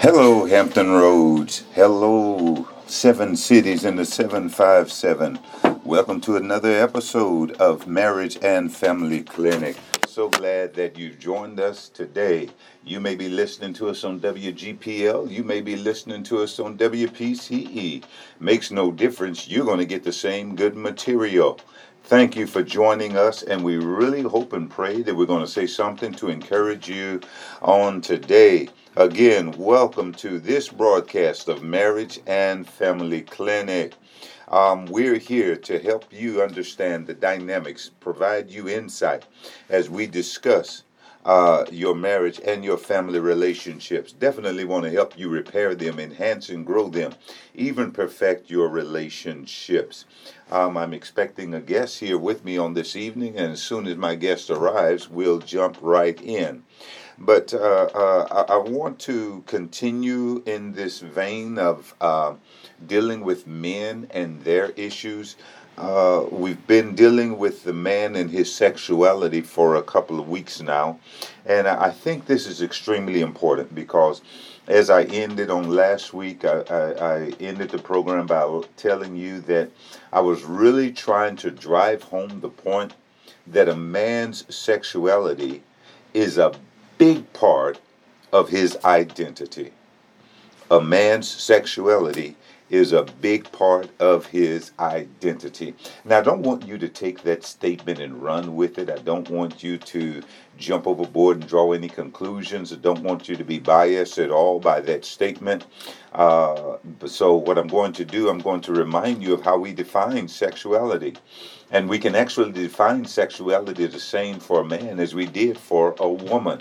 Hello, Hampton Roads. Hello, seven cities in the 757. Welcome to another episode of Marriage and Family Clinic. So glad that you joined us today. You may be listening to us on WGPL. You may be listening to us on WPCE. Makes no difference. You're going to get the same good material. Thank you for joining us, and we really hope and pray that we're going to say something to encourage you on today. Again, welcome to this broadcast of Marriage and Family Clinic. Um, we're here to help you understand the dynamics, provide you insight as we discuss uh, your marriage and your family relationships. Definitely want to help you repair them, enhance and grow them, even perfect your relationships. Um, I'm expecting a guest here with me on this evening, and as soon as my guest arrives, we'll jump right in. But uh, uh, I, I, want to continue in this vein of uh, dealing with men and their issues. Uh, we've been dealing with the man and his sexuality for a couple of weeks now, and I think this is extremely important because, as I ended on last week, I, I, I ended the program by telling you that I was really trying to drive home the point that a man's sexuality is a big part of his identity. A man's sexuality is a big part of his identity. Now, I don't want you to take that statement and run with it. I don't want you to jump overboard and draw any conclusions. I don't want you to be biased at all by that statement. Uh, so, what I'm going to do, I'm going to remind you of how we define sexuality. And we can actually define sexuality the same for a man as we did for a woman.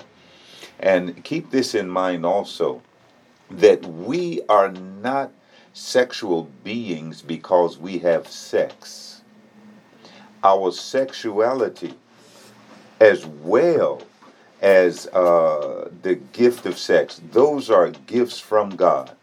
And keep this in mind also that we are not sexual beings because we have sex. Our sexuality, as well as uh, the gift of sex, those are gifts from God.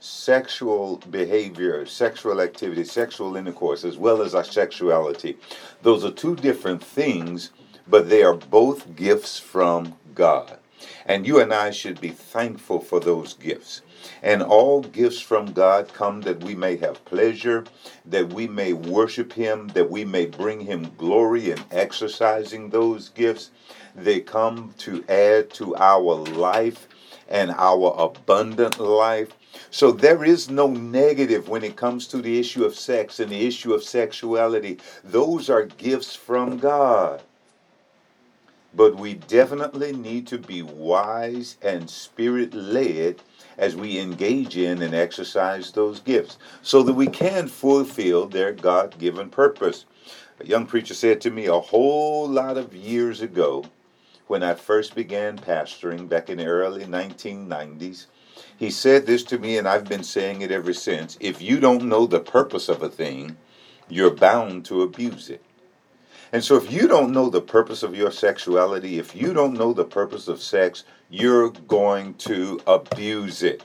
Sexual behavior, sexual activity, sexual intercourse, as well as our sexuality. Those are two different things, but they are both gifts from God. And you and I should be thankful for those gifts. And all gifts from God come that we may have pleasure, that we may worship Him, that we may bring Him glory in exercising those gifts. They come to add to our life and our abundant life. So there is no negative when it comes to the issue of sex and the issue of sexuality. Those are gifts from God. But we definitely need to be wise and spirit led as we engage in and exercise those gifts so that we can fulfill their God given purpose. A young preacher said to me a whole lot of years ago when I first began pastoring back in the early 1990s. He said this to me, and I've been saying it ever since. If you don't know the purpose of a thing, you're bound to abuse it. And so, if you don't know the purpose of your sexuality, if you don't know the purpose of sex, you're going to abuse it.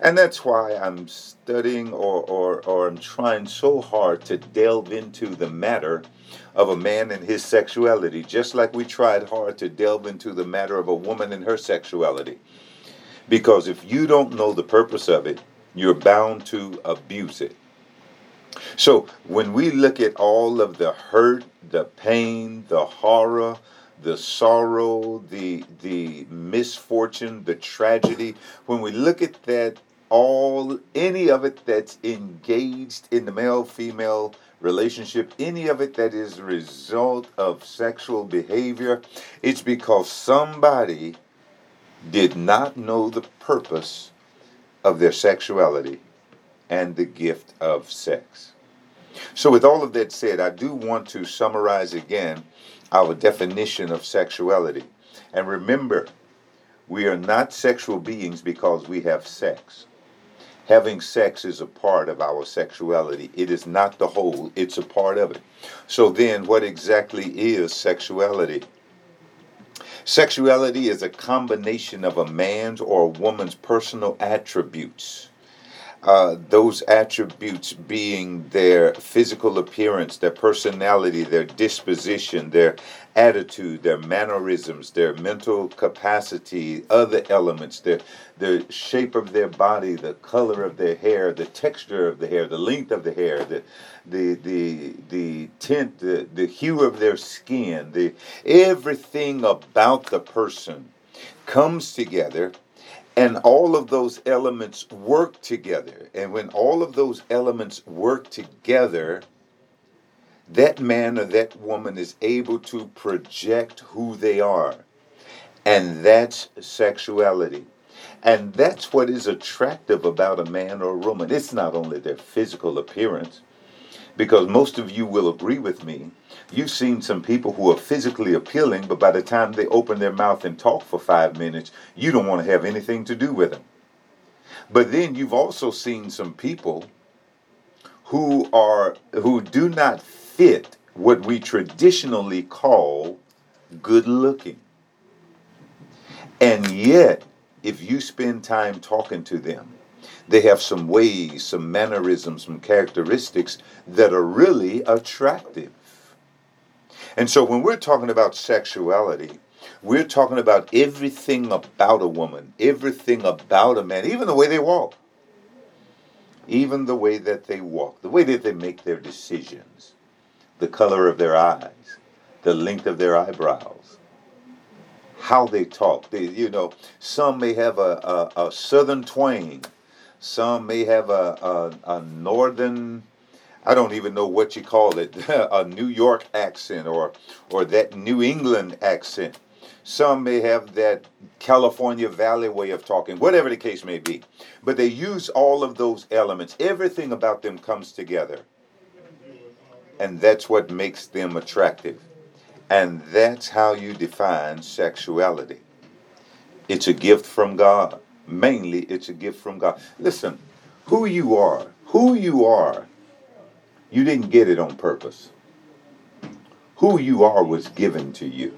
And that's why I'm studying or, or, or I'm trying so hard to delve into the matter of a man and his sexuality, just like we tried hard to delve into the matter of a woman and her sexuality. Because if you don't know the purpose of it, you're bound to abuse it. So when we look at all of the hurt, the pain, the horror, the sorrow, the the misfortune, the tragedy, when we look at that all any of it that's engaged in the male female relationship, any of it that is a result of sexual behavior, it's because somebody did not know the purpose of their sexuality and the gift of sex. So, with all of that said, I do want to summarize again our definition of sexuality. And remember, we are not sexual beings because we have sex. Having sex is a part of our sexuality. It is not the whole, it's a part of it. So, then, what exactly is sexuality? Sexuality is a combination of a man's or a woman's personal attributes uh, those attributes being their physical appearance, their personality, their disposition, their attitude, their mannerisms, their mental capacity, other elements, their the shape of their body, the color of their hair, the texture of the hair, the length of the hair, the the the the tint, the, the hue of their skin, the everything about the person comes together and all of those elements work together. And when all of those elements work together, that man or that woman is able to project who they are. And that's sexuality. And that's what is attractive about a man or a woman. It's not only their physical appearance, because most of you will agree with me. You've seen some people who are physically appealing, but by the time they open their mouth and talk for five minutes, you don't want to have anything to do with them. But then you've also seen some people who are who do not fit what we traditionally call good looking. And yet, if you spend time talking to them, they have some ways, some mannerisms, some characteristics that are really attractive. And so when we're talking about sexuality, we're talking about everything about a woman, everything about a man, even the way they walk, even the way that they walk, the way that they make their decisions, the color of their eyes, the length of their eyebrows, how they talk. They, you know, some may have a, a, a southern twang some may have a, a, a northern, I don't even know what you call it, a New York accent or, or that New England accent. Some may have that California Valley way of talking, whatever the case may be. But they use all of those elements. Everything about them comes together. And that's what makes them attractive. And that's how you define sexuality. It's a gift from God mainly it's a gift from God. Listen, who you are, who you are, you didn't get it on purpose. Who you are was given to you.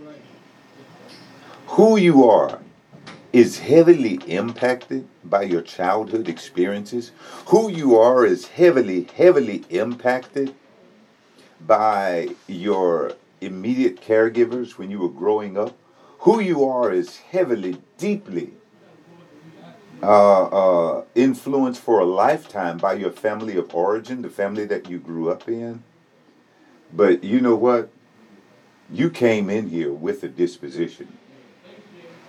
Who you are is heavily impacted by your childhood experiences. Who you are is heavily, heavily impacted by your immediate caregivers when you were growing up. Who you are is heavily, deeply uh, uh, influenced for a lifetime by your family of origin, the family that you grew up in. But you know what? You came in here with a disposition.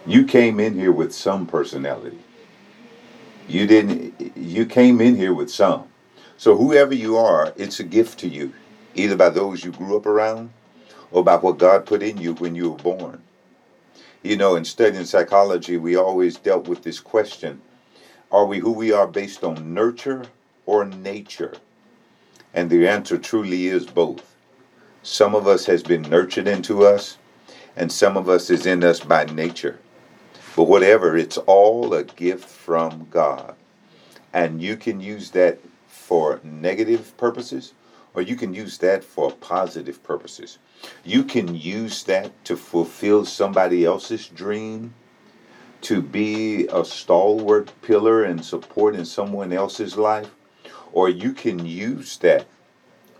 You came in here with some personality. You didn't. You came in here with some. So whoever you are, it's a gift to you, either by those you grew up around, or by what God put in you when you were born. You know, in studying psychology, we always dealt with this question Are we who we are based on nurture or nature? And the answer truly is both. Some of us has been nurtured into us, and some of us is in us by nature. But whatever, it's all a gift from God. And you can use that for negative purposes, or you can use that for positive purposes. You can use that to fulfill somebody else's dream, to be a stalwart pillar and support in someone else's life, or you can use that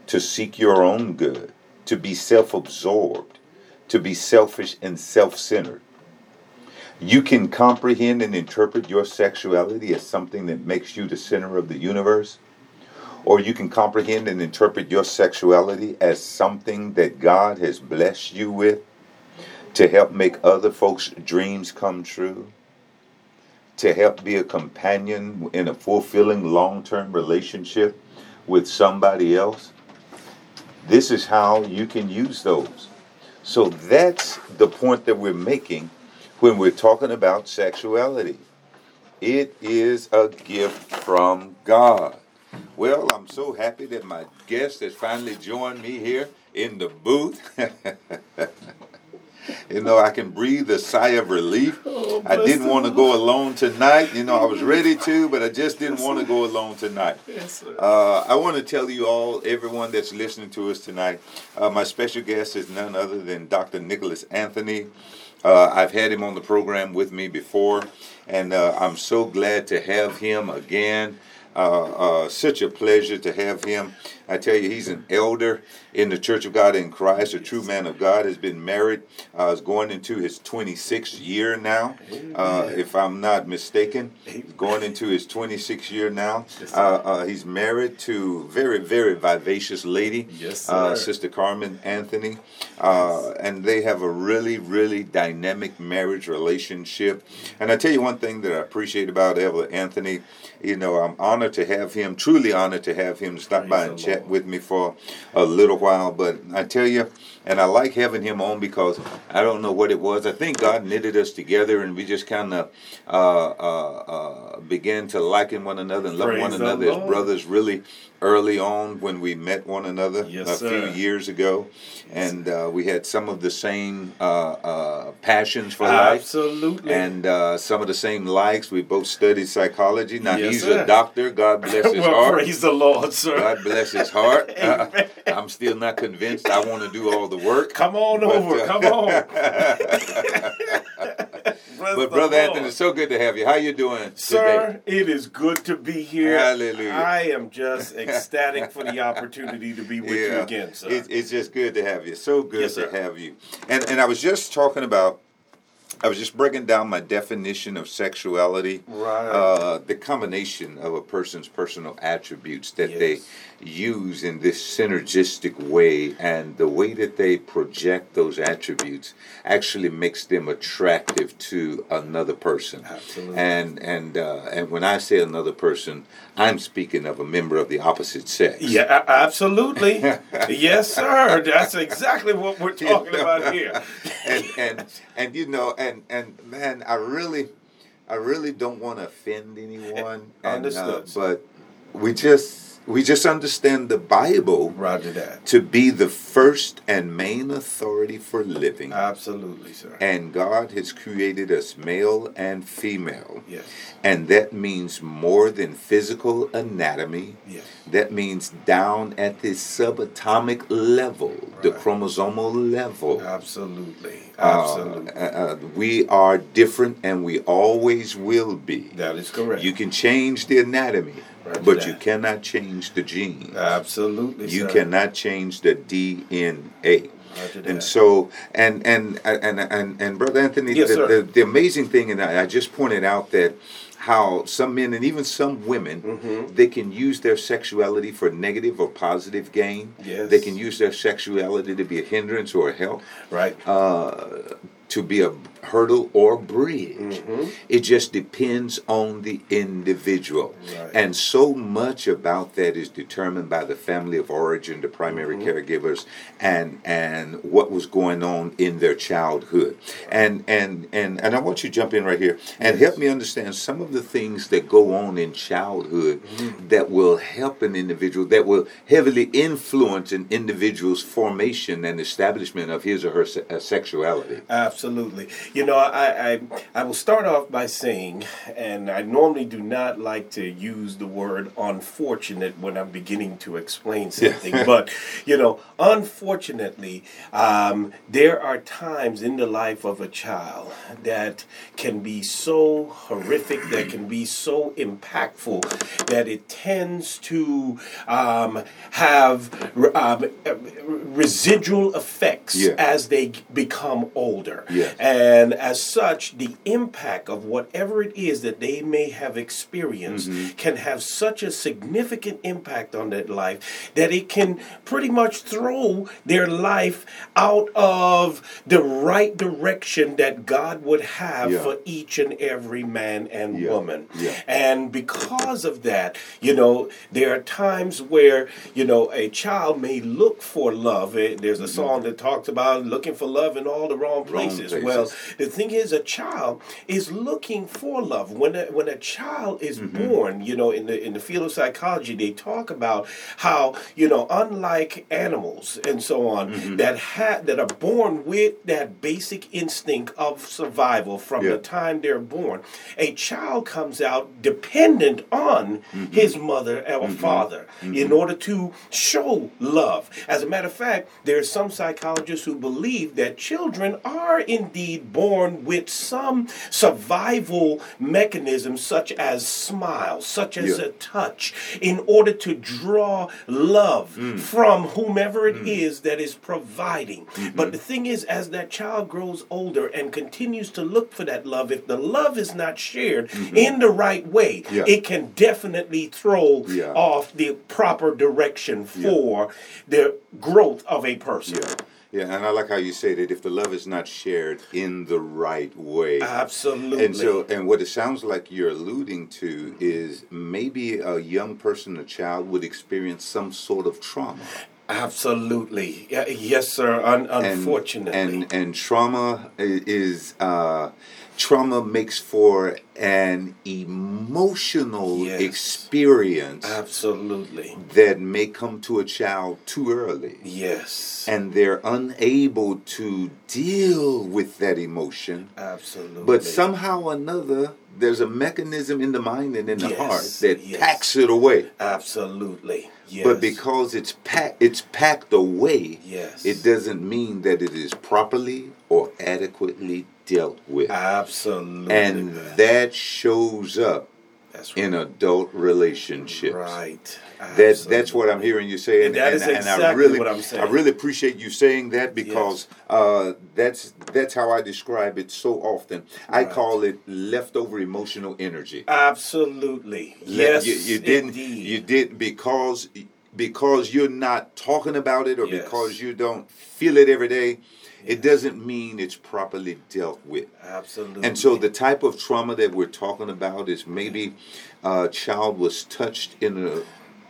to seek your own good, to be self absorbed, to be selfish and self centered. You can comprehend and interpret your sexuality as something that makes you the center of the universe or you can comprehend and interpret your sexuality as something that God has blessed you with to help make other folks' dreams come true, to help be a companion in a fulfilling long term relationship with somebody else. This is how you can use those. So that's the point that we're making when we're talking about sexuality. It is a gift from God. Well, I'm so happy that my guest has finally joined me here in the booth. you know, I can breathe a sigh of relief. Oh, I didn't want to go alone tonight. You know, I was ready to, but I just didn't want to go alone tonight. Yes, uh, I want to tell you all, everyone that's listening to us tonight, uh, my special guest is none other than Dr. Nicholas Anthony. Uh, I've had him on the program with me before, and uh, I'm so glad to have him again. Uh, uh, such a pleasure to have him. I tell you, he's an elder in the Church of God in Christ, a true man of God, has been married, uh, is going into his 26th year now, uh, if I'm not mistaken. He's going into his 26th year now. Uh, uh, he's married to very, very vivacious lady, Yes, uh. Sister Carmen Anthony, uh, and they have a really, really dynamic marriage relationship. And I tell you one thing that I appreciate about Elder Anthony, you know, I'm honored to have him, truly honored to have him stop by and chat With me for a little while. But I tell you, and I like having him on because I don't know what it was. I think God knitted us together, and we just kind of uh, uh, uh, began to liken one another and love Praise one another as brothers. Really early on when we met one another Yes, a sir. few years ago, and uh, we had some of the same uh, uh, passions for life. Absolutely. And uh, some of the same likes. We both studied psychology. Now Yes, he's sir. a doctor. God bless his well, heart. praise the Lord, sir. God bless his heart. Uh, I'm still not convinced. I want to do all the work. Come on But, over. Come on. Bless But the brother Lord. Anthony, it's so good to have you. How you doing today? Sir, it is good to be here. Hallelujah. I am just ecstatic for the opportunity to be with you again, sir. It, it's just good to have you. So good Yes, to have you. And and I was just talking about. I was just breaking down my definition of sexuality. Right. Uh, the combination of a person's personal attributes that Yes. they use in this synergistic way and the way that they project those attributes actually makes them attractive to another person. Absolutely. And and uh, and when I say another person, I'm speaking of a member of the opposite sex. yeah, absolutely. yes, sir. That's exactly what we're talking about here. and and and you know and and man i really i really don't want to offend anyone and, uh, Understood. but we just we just understand the bible Roger that. to be the first and main authority for living Absolutely, sir. and god has created us male and female Yes. and that means more than physical anatomy Yes. that means down at the subatomic level the chromosomal level Absolutely. uh, Absolutely. uh, uh, we are different and we always will be. that is correct. You can change the anatomy, But you cannot change the genes. Absolutely, you sir. cannot change the DNA. That. And so, and and and and and brother Anthony, Yes, the, the, the amazing thing, and I, I just pointed out that how some men and even some women Mm-hmm. they can use their sexuality for negative or positive gain. Yes. They can use their sexuality to be a hindrance or a help right. uh, to be a hurdle or bridge. Mm-hmm. It just depends on the individual. Right. And so much about that is determined by the family of origin, the primary Mm-hmm. caregivers, and and what was going on in their childhood. And and and and I want you to jump in right here and help me understand some of the things that go on in childhood Mm-hmm. that will help an individual, that will heavily influence an individual's formation and establishment of his or her se- uh, sexuality. Absolutely. You know, I, I I will start off by saying, and I normally do not like to use the word unfortunate when I'm beginning to explain something, but you know, unfortunately, um, there are times in the life of a child that can be so horrific, that can be so impactful, that it tends to um, have um, residual effects Yeah. as they become older. Yes. And as such, the impact of whatever it is that they may have experienced Mm-hmm. can have such a significant impact on that life that it can pretty much throw their life out of the right direction that God would have Yeah. for each and every man and Yeah. woman. Yeah. And because of that, you know, there are times where, you know, a child may look for love. Eh, There's a song that talks about looking for love in all the wrong places. Places. Well, the thing is, a child is looking for love. When a, when a child is Mm-hmm. born, you know, in the in the field of psychology, they talk about how you know, unlike animals and so on, Mm-hmm. that have that are born with that basic instinct of survival from Yeah. the time they're born, a child comes out dependent on Mm-hmm. his mother or father in order to show love. As a matter of fact, there are some psychologists who believe that children are indeed born with some survival mechanism, such as smile, such as Yeah. a touch, in order to draw love Mm. from whomever it is that is providing. Mm-hmm. But the thing is, as that child grows older and continues to look for that love, if the love is not shared in the right way, Mm-hmm. Yeah. it can definitely throw Yeah. off the proper direction for the growth of a person. Yeah. And I like how you say that if the love is not shared in the right way. Absolutely. And so, and what it sounds like you're alluding to is maybe a young person, a child, would experience some sort of trauma. Absolutely. Yes, sir. Un- unfortunately. and and trauma is uh, trauma makes for an emotional Yes. experience Absolutely. that may come to a child too early. Yes. and they're unable to deal with that emotion. Absolutely. But somehow or another, there's a mechanism in the mind and in the Yes, heart that yes. packs it away. Absolutely. Yes. But because it's packed, it's packed away. Yes. It doesn't mean that it is properly or adequately dealt with, Absolutely. and man. that shows up That's right. in adult relationships. Right. That's that's what I'm hearing you say, and, And that and, is and I really, what I'm saying. I really appreciate you saying that because uh, that's that's how I describe it so often. I call it leftover emotional energy. Absolutely. Le- Yes. you, you didn't, Indeed. you did because because you're not talking about it or Yes. because you don't feel it every day. It doesn't mean it's properly dealt with. Absolutely. And so the type of trauma that we're talking about is maybe a child was touched in a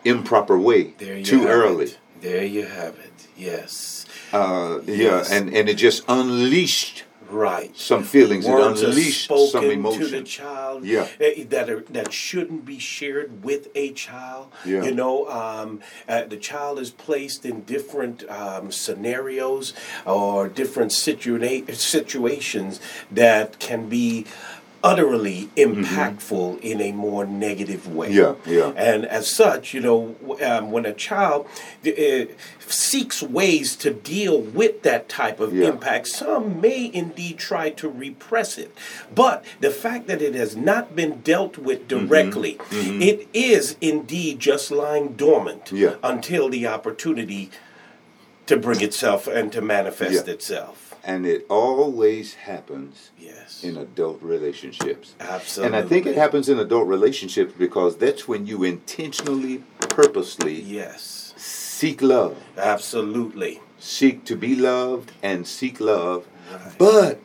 improper way there you too early. It. There you have it. Yes. Uh, Yes. Yeah, and, and it just unleashed Right. some feelings. Words it unleashed some to the child Yeah. eh, that are, that shouldn't be shared with a child. Yeah. You know, um, uh, the child is placed in different um, scenarios or different situa- situations that can be utterly impactful in a more negative way. Mm-hmm. Yeah, yeah. And as such, you know, um, when a child uh, seeks ways to deal with that type of Yeah. impact, some may indeed try to repress it. But the fact that it has not been dealt with Mm-hmm. directly, it is indeed just lying dormant Yeah. until the opportunity to bring itself and to manifest Yeah. itself. And it always happens Yes. in adult relationships. Absolutely. And I think it happens in adult relationships because that's when you intentionally, purposely Yes. seek love, Absolutely. seek to be loved and seek love. Right. But.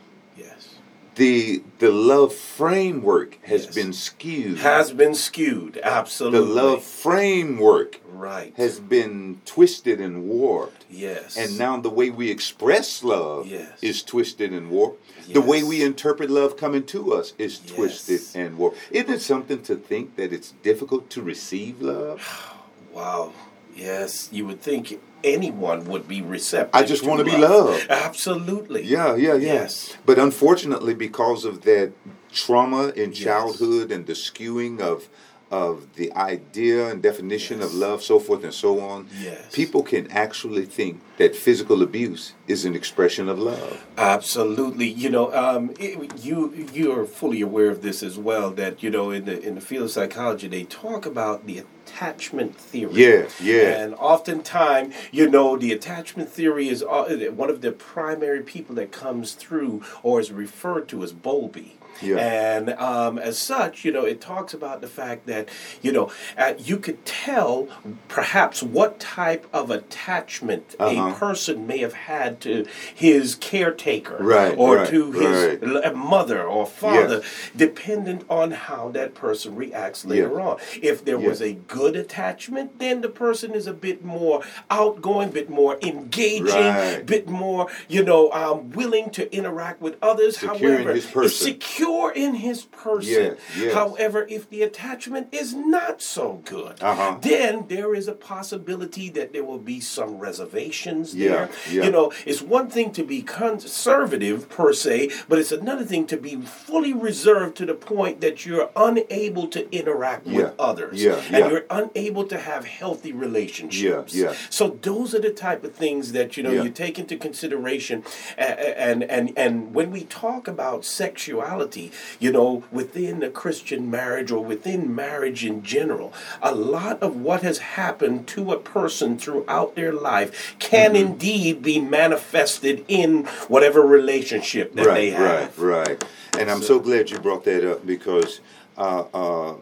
The the love framework has Yes. been skewed. Has been skewed. Absolutely. The love framework Right. has been twisted and warped. yes. And now the way we express love Yes. is twisted and warped. The way we interpret love coming to us is Yes. twisted and warped. Isn't it something to think that it's difficult to receive love? Wow. Yes, you would think anyone would be receptive. I just want to be loved. Absolutely. Yeah, yeah, yeah. Yes. But unfortunately, because of that trauma in Yes. childhood and the skewing of of the idea and definition of love, so forth and so on, Yes. people can actually think that physical abuse is an expression of love. Absolutely. You know, um, it, you you are fully aware of this as well. That you know, in the in the field of psychology, they talk about the attachment theory. Yeah, yeah. And oftentimes, you know, the attachment theory is uh, one of the primary people that comes through or is referred to as Bowlby. Yeah. And um, as such, you know, it talks about the fact that, you know, uh, you could tell perhaps what type of attachment Uh-huh. a person may have had to his caretaker Right, or right, to his right. mother or father, dependent on how that person reacts later on. If there was a good attachment, then the person is a bit more outgoing, bit more engaging, bit more, you know, um, willing to interact with others. Securing However, his person. securing secure in his person. Yes, yes. However, if the attachment is not so good, Uh-huh. then there is a possibility that there will be some reservations Yeah, there. yeah. You know, it's one thing to be conservative per se, but it's another thing to be fully reserved to the point that you're unable to interact Yeah, with others. and you're unable to have healthy relationships. So those are the type of things that you know you take into consideration, and and and when we talk about sexuality, you know, within a Christian marriage or within marriage in general, a lot of what has happened to a person throughout their life can Mm-hmm. indeed be manifested in whatever relationship that they right, have. right, right. And I'm so glad you brought that up because uh, uh,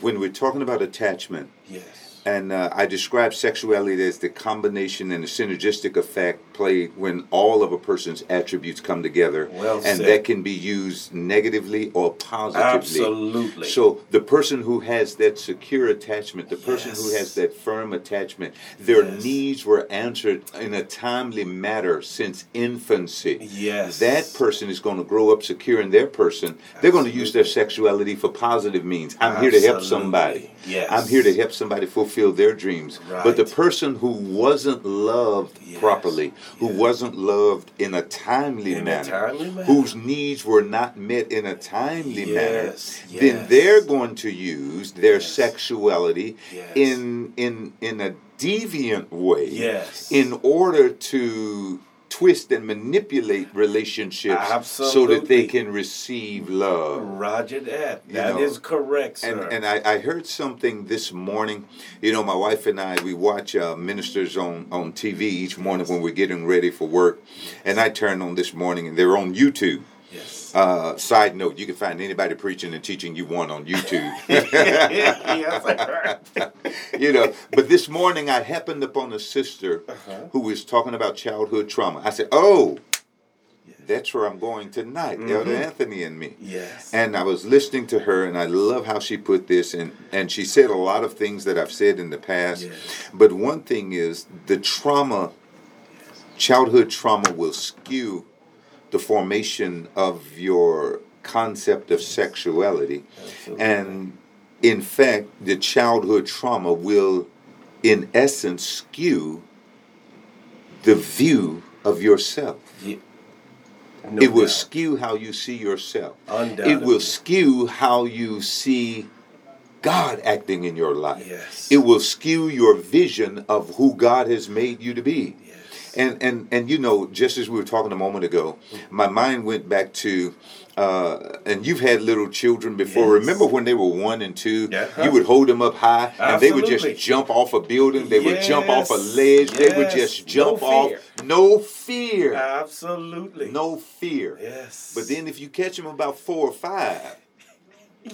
when we're talking about attachment, Yes. And uh, I describe sexuality as the combination and the synergistic effect played when all of a person's attributes come together, Well and said. that can be used negatively or positively. Absolutely. So the person who has that secure attachment, the person who has that firm attachment, their Yes. needs were answered in a timely manner since infancy. Yes. That person is going to grow up secure in their person. They're going to use their sexuality for positive means. I'm here to help somebody. Yes. I'm here to help somebody fulfill their dreams. But the person who wasn't loved Yes. properly, who wasn't loved in a timely In a manner, timely manner. whose needs were not met in a timely manner, Yes, then they're going to use their Yes. sexuality Yes. in in in a deviant way Yes. in order to twist and manipulate relationships so that they can receive love. Roger that. You That is know, correct, sir. And, and I, I heard something this morning. You know, my wife and I, we watch uh, ministers on, on TV each morning when we're getting ready for work. And I turned on this morning and they're on YouTube. Yes. Uh, side note, you can find anybody preaching and teaching you want on YouTube. yes, you know, but this morning I happened upon a sister Uh-huh. who was talking about childhood trauma. I said, Oh, that's where I'm going tonight, Elder Anthony and me. Mm-hmm. Yes. And I was listening to her, and I love how she put this, and, and she said a lot of things that I've said in the past. Yes. But one thing is the trauma, childhood trauma will skew the formation of your concept of sexuality. Absolutely. And in fact, the childhood trauma will, in essence, skew the view of yourself. Yeah. No it will doubt. skew how you see yourself. It will skew how you see God acting in your life. Yes. It will skew your vision of who God has made you to be. Yes. And and and you know, just as we were talking a moment ago, my mind went back to, uh, and you've had little children before. Yes. Remember when they were one and two? Yeah. You would hold them up high, and they would just jump off a building. They would jump off a Yes. ledge. They would Yes. just No jump off. No fear. Absolutely. No fear. Yes. But then if you catch them about four or five,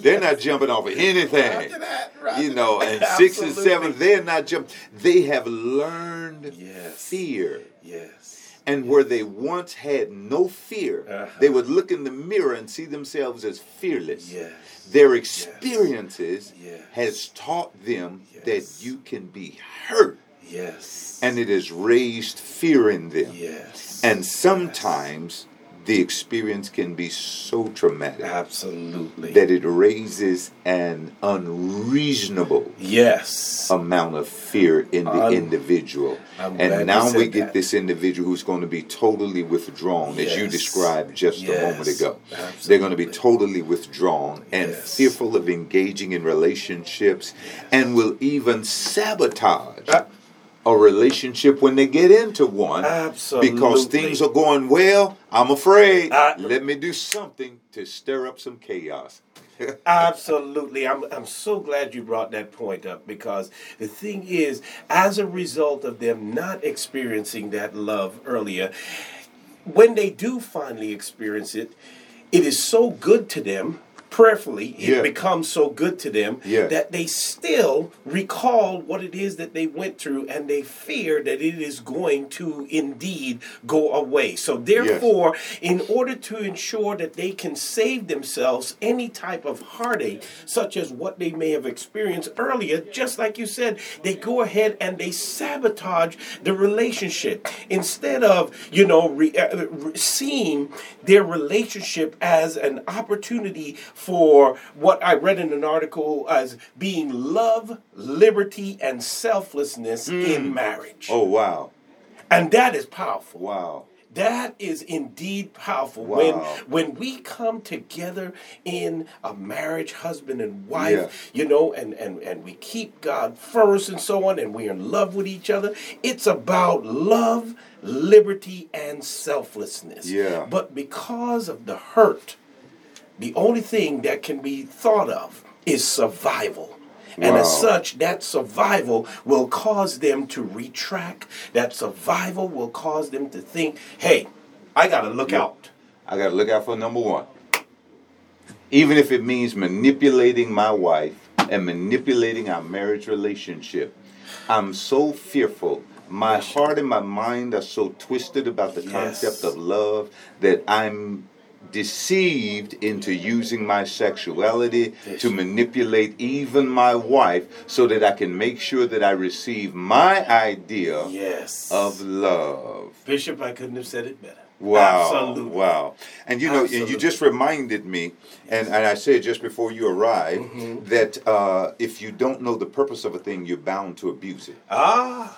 they're not jumping off of anything. Roger that, roger You know, and six and seven, they're not jumping. They have learned Yes. fear. Yes. And where they once had no fear, Uh-huh. they would look in the mirror and see themselves as fearless. Yes. Their experiences Yes. has taught them Yes. that you can be hurt, Yes. and it has raised fear in them. yes. And sometimes the experience can be so traumatic Absolutely. that it raises an unreasonable yes. amount of fear in the individual. I'm and now we get that. this individual who's going to be totally withdrawn, as you described just a moment Yes. ago. They're going to be totally withdrawn and Yes. fearful of engaging in relationships and will even sabotage. Uh, a relationship when they get into one Absolutely. because things are going well i'm afraid let me do something to stir up some chaos Absolutely. I'm, I'm so glad you brought that point up because the thing is, as a result of them not experiencing that love earlier, when they do finally experience it, it is so good to them prayerfully, it Yeah. becomes so good to them Yeah. that they still recall what it is that they went through and they fear that it is going to indeed go away. So, therefore, in order to ensure that they can save themselves any type of heartache, such as what they may have experienced earlier, just like you said, they go ahead and they sabotage the relationship instead of, you know, re, uh, re- seeing their relationship as an opportunity for what I read in an article as being love, liberty, and selflessness in hmm. marriage. Oh wow, And that is powerful. wow. That is indeed powerful. Wow. When when we come together in a marriage, husband and wife, you know, and, and, and we keep God first and so on, and we're in love with each other, it's about love, liberty, and selflessness. Yeah. But because of the hurt, the only thing that can be thought of is survival. And as such, that survival will cause them to retract. That survival will cause them to think, hey, I got to look out. I got to look out for number one. Even if it means manipulating my wife and manipulating our marriage relationship, I'm so fearful. My heart and my mind are so twisted about the Yes. concept of love that I'm deceived into using my sexuality to manipulate even my wife so that I can make sure that I receive my idea Yes. of love. Bishop, I couldn't have said it better. Wow. Absolutely. Wow. And you know, Absolutely. you just reminded me, and, and I said just before you arrived, Mm-hmm. that uh, if you don't know the purpose of a thing, you're bound to abuse it. Ah,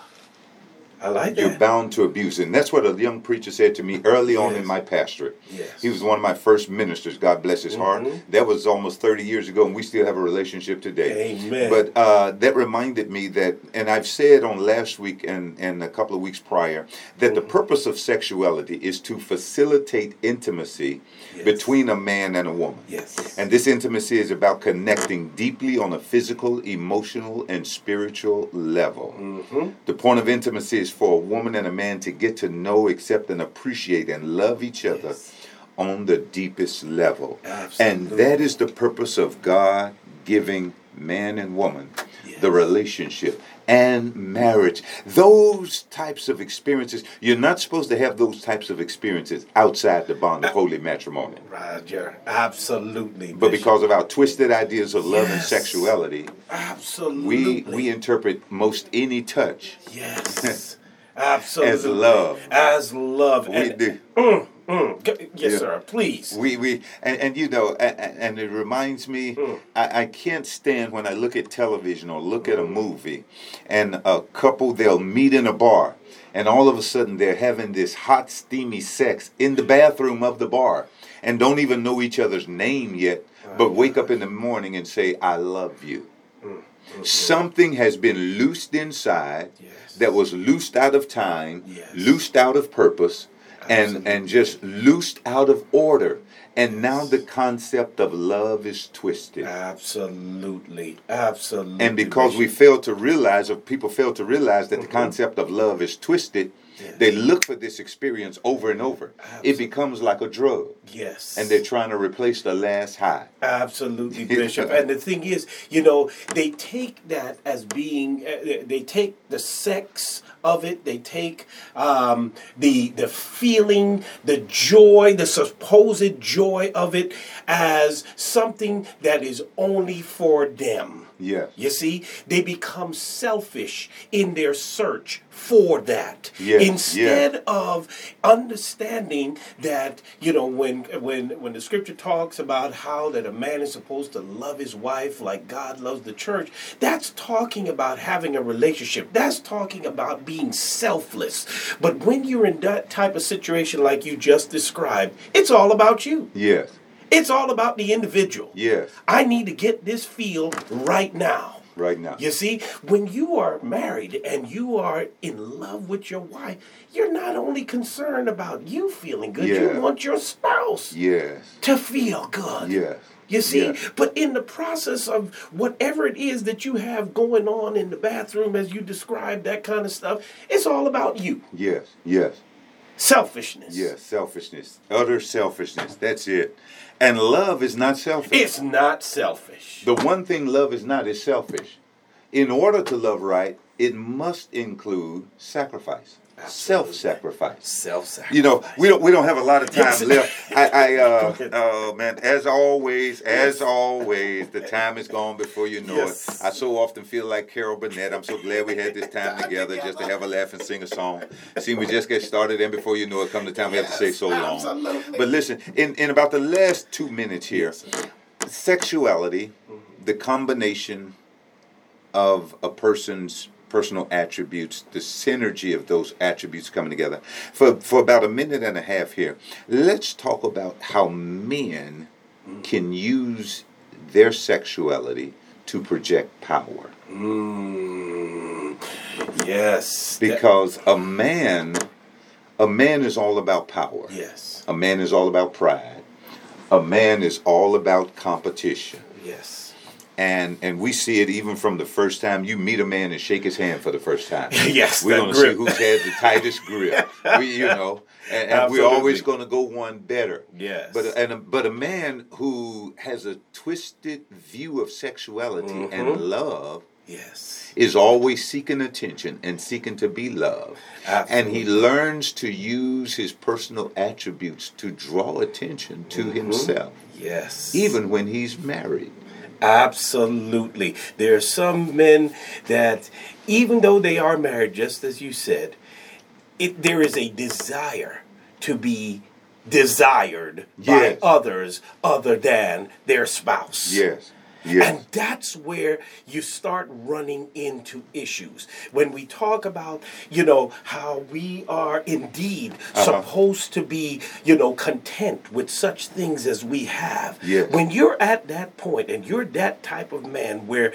I like You're bound to abuse. And that's what a young preacher said to me early on in my pastorate. Yes. He was one of my first ministers, God bless his heart. Mhm. That was almost 30 years ago, and we still have a relationship today. Amen. But uh, that reminded me that, and I've said on last week and, and a couple of weeks prior, that the Mm-hmm. purpose of sexuality is to facilitate intimacy Yes. between a man and a woman. Yes. And this intimacy is about connecting deeply on a physical, emotional, and spiritual level. Mm-hmm. The point of intimacy is for a woman and a man to get to know, accept, and appreciate and love each other Yes. on the deepest level. Absolutely. And that is the purpose of God giving man and woman Yes. the relationship and marriage. Those types of experiences, you're not supposed to have those types of experiences outside the bond of holy matrimony. Roger. Absolutely. But Bishop. because of our twisted ideas of love and sexuality, Absolutely. we we interpret most any touch Yes. Absolutely. as love. As love. We And- do. Mm, mm. G- Yes, Yeah. sir. Please. We we and, and you know and, and it reminds me Hmm. I, I can't stand when I look at television or look Hmm. at a movie and a couple they'll meet in a bar and all of a sudden they're having this hot steamy sex in the bathroom of the bar and don't even know each other's name yet but wake up in the morning and say I love you. Something has been loosed inside Yes. that was loosed out of time, Yes. loosed out of purpose, Absolutely. and just loosed out of order. And now the concept of love is twisted. Absolutely. Absolutely. And because we fail to realize, or people fail to realize that the mm-hmm. concept of love is twisted, Yes. they look for this experience over and over. It becomes like a drug. Yes. And they're trying to replace the last high. Absolutely, Bishop. and the thing is, you know, they take that as being, uh, they take the sex of it, they take um, the the feeling, the joy, the supposed joy of it as something that is only for them. Yes. You see, they become selfish in their search for that. Yes, Instead of understanding that, you know, when when when the scripture talks about how that a man is supposed to love his wife like God loves the church, that's talking about having a relationship. That's talking about being selfless. But when you're in that type of situation like you just described, it's all about you. Yes. It's all about the individual. Yes. I need to get this feel right now. Right now. You see, when you are married and you are in love with your wife, you're not only concerned about you feeling good, Yeah. you want your spouse Yes. to feel good. Yes. You see, Yeah. but in the process of whatever it is that you have going on in the bathroom, as you described, that kind of stuff, it's all about you. Yes. Yes. Selfishness. Yeah, selfishness. Utter selfishness. That's it. And love is not selfish. It's not selfish. The one thing love is not is selfish. In order to love right, it must include sacrifice. Self-sacrifice. Self-sacrifice. You know, we don't we don't have a lot of time left. I, I uh, oh man, as always, as always, the time is gone before you know Yes. it. I so often feel like Carol Burnett. I'm so glad we had this time together just to have a laugh and sing a song. See, we just get started, and before you know it, come the time we have to say so long. absolutely. But listen, in in about the last two minutes here, sexuality, the combination of a person's personal attributes, the synergy of those attributes coming together. For for about a minute and a half here, let's talk about how men can use their sexuality to project power. Mm, yes. Because a man a man is all about power. yes. A man is all about pride. A man is all about competition. Yes. And and we see it even from the first time you meet a man and shake his hand for the first time. Yes, we're that gonna see who's had the tightest grip. We, you know, and, and we're always gonna go one better. Yes. But and a, but a man who has a twisted view of sexuality and love Yes. is always seeking attention and seeking to be loved. Absolutely. And he learns to use his personal attributes to draw attention to himself, Yes. even when he's married. Absolutely. There are some men that, even though they are married, just as you said, it there is a desire to be desired Yes. by others other than their spouse. Yes. Yes. And that's where you start running into issues. When we talk about, you know, how we are indeed Uh-huh. supposed to be, you know, content with such things as we have. Yes. When you're at that point and you're that type of man where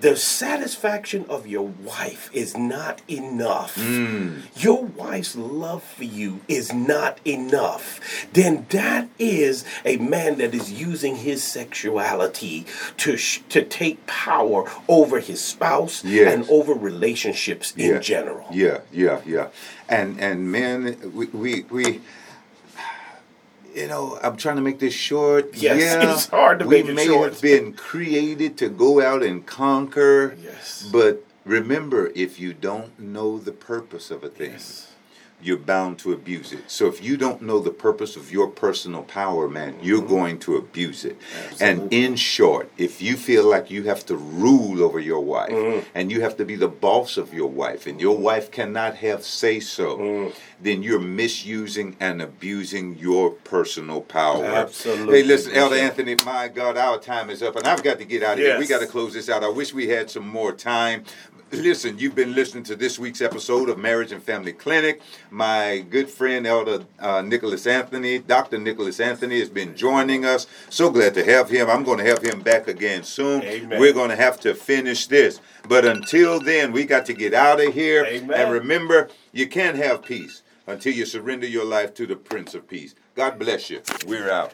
the satisfaction of your wife is not enough. Mm. Your wife's love for you is not enough. Then that is a man that is using his sexuality to sh- to take power over his spouse Yes. and over relationships in general. Yeah, yeah, yeah. And and men, we we, we you know, I'm trying to make this short. Yes, yeah, it's hard to we make it may short. have been created to go out and conquer. Yes. But remember, if you don't know the purpose of a thing, Yes. You're bound to abuse it. So if you don't know the purpose of your personal power, man, you're mm-hmm. going to abuse it. And in short, if you feel like you have to rule over your wife mm-hmm. and you have to be the boss of your wife and your mm-hmm. wife cannot have say so, then you're misusing and abusing your personal power. Absolutely. Hey, listen, Elder Anthony, my God, our time is up and I've got to get out of here. We got to close this out. I wish we had some more time. Listen, you've been listening to this week's episode of Marriage and Family Clinic. My good friend, Elder uh, Nicholas Anthony, Dr. Nicholas Anthony, has been joining us. So glad to have him. I'm going to have him back again soon. Amen. We're going to have to finish this. But until then, we got to get out of here. Amen. And remember, you can't have peace until you surrender your life to the Prince of Peace. God bless you. We're out.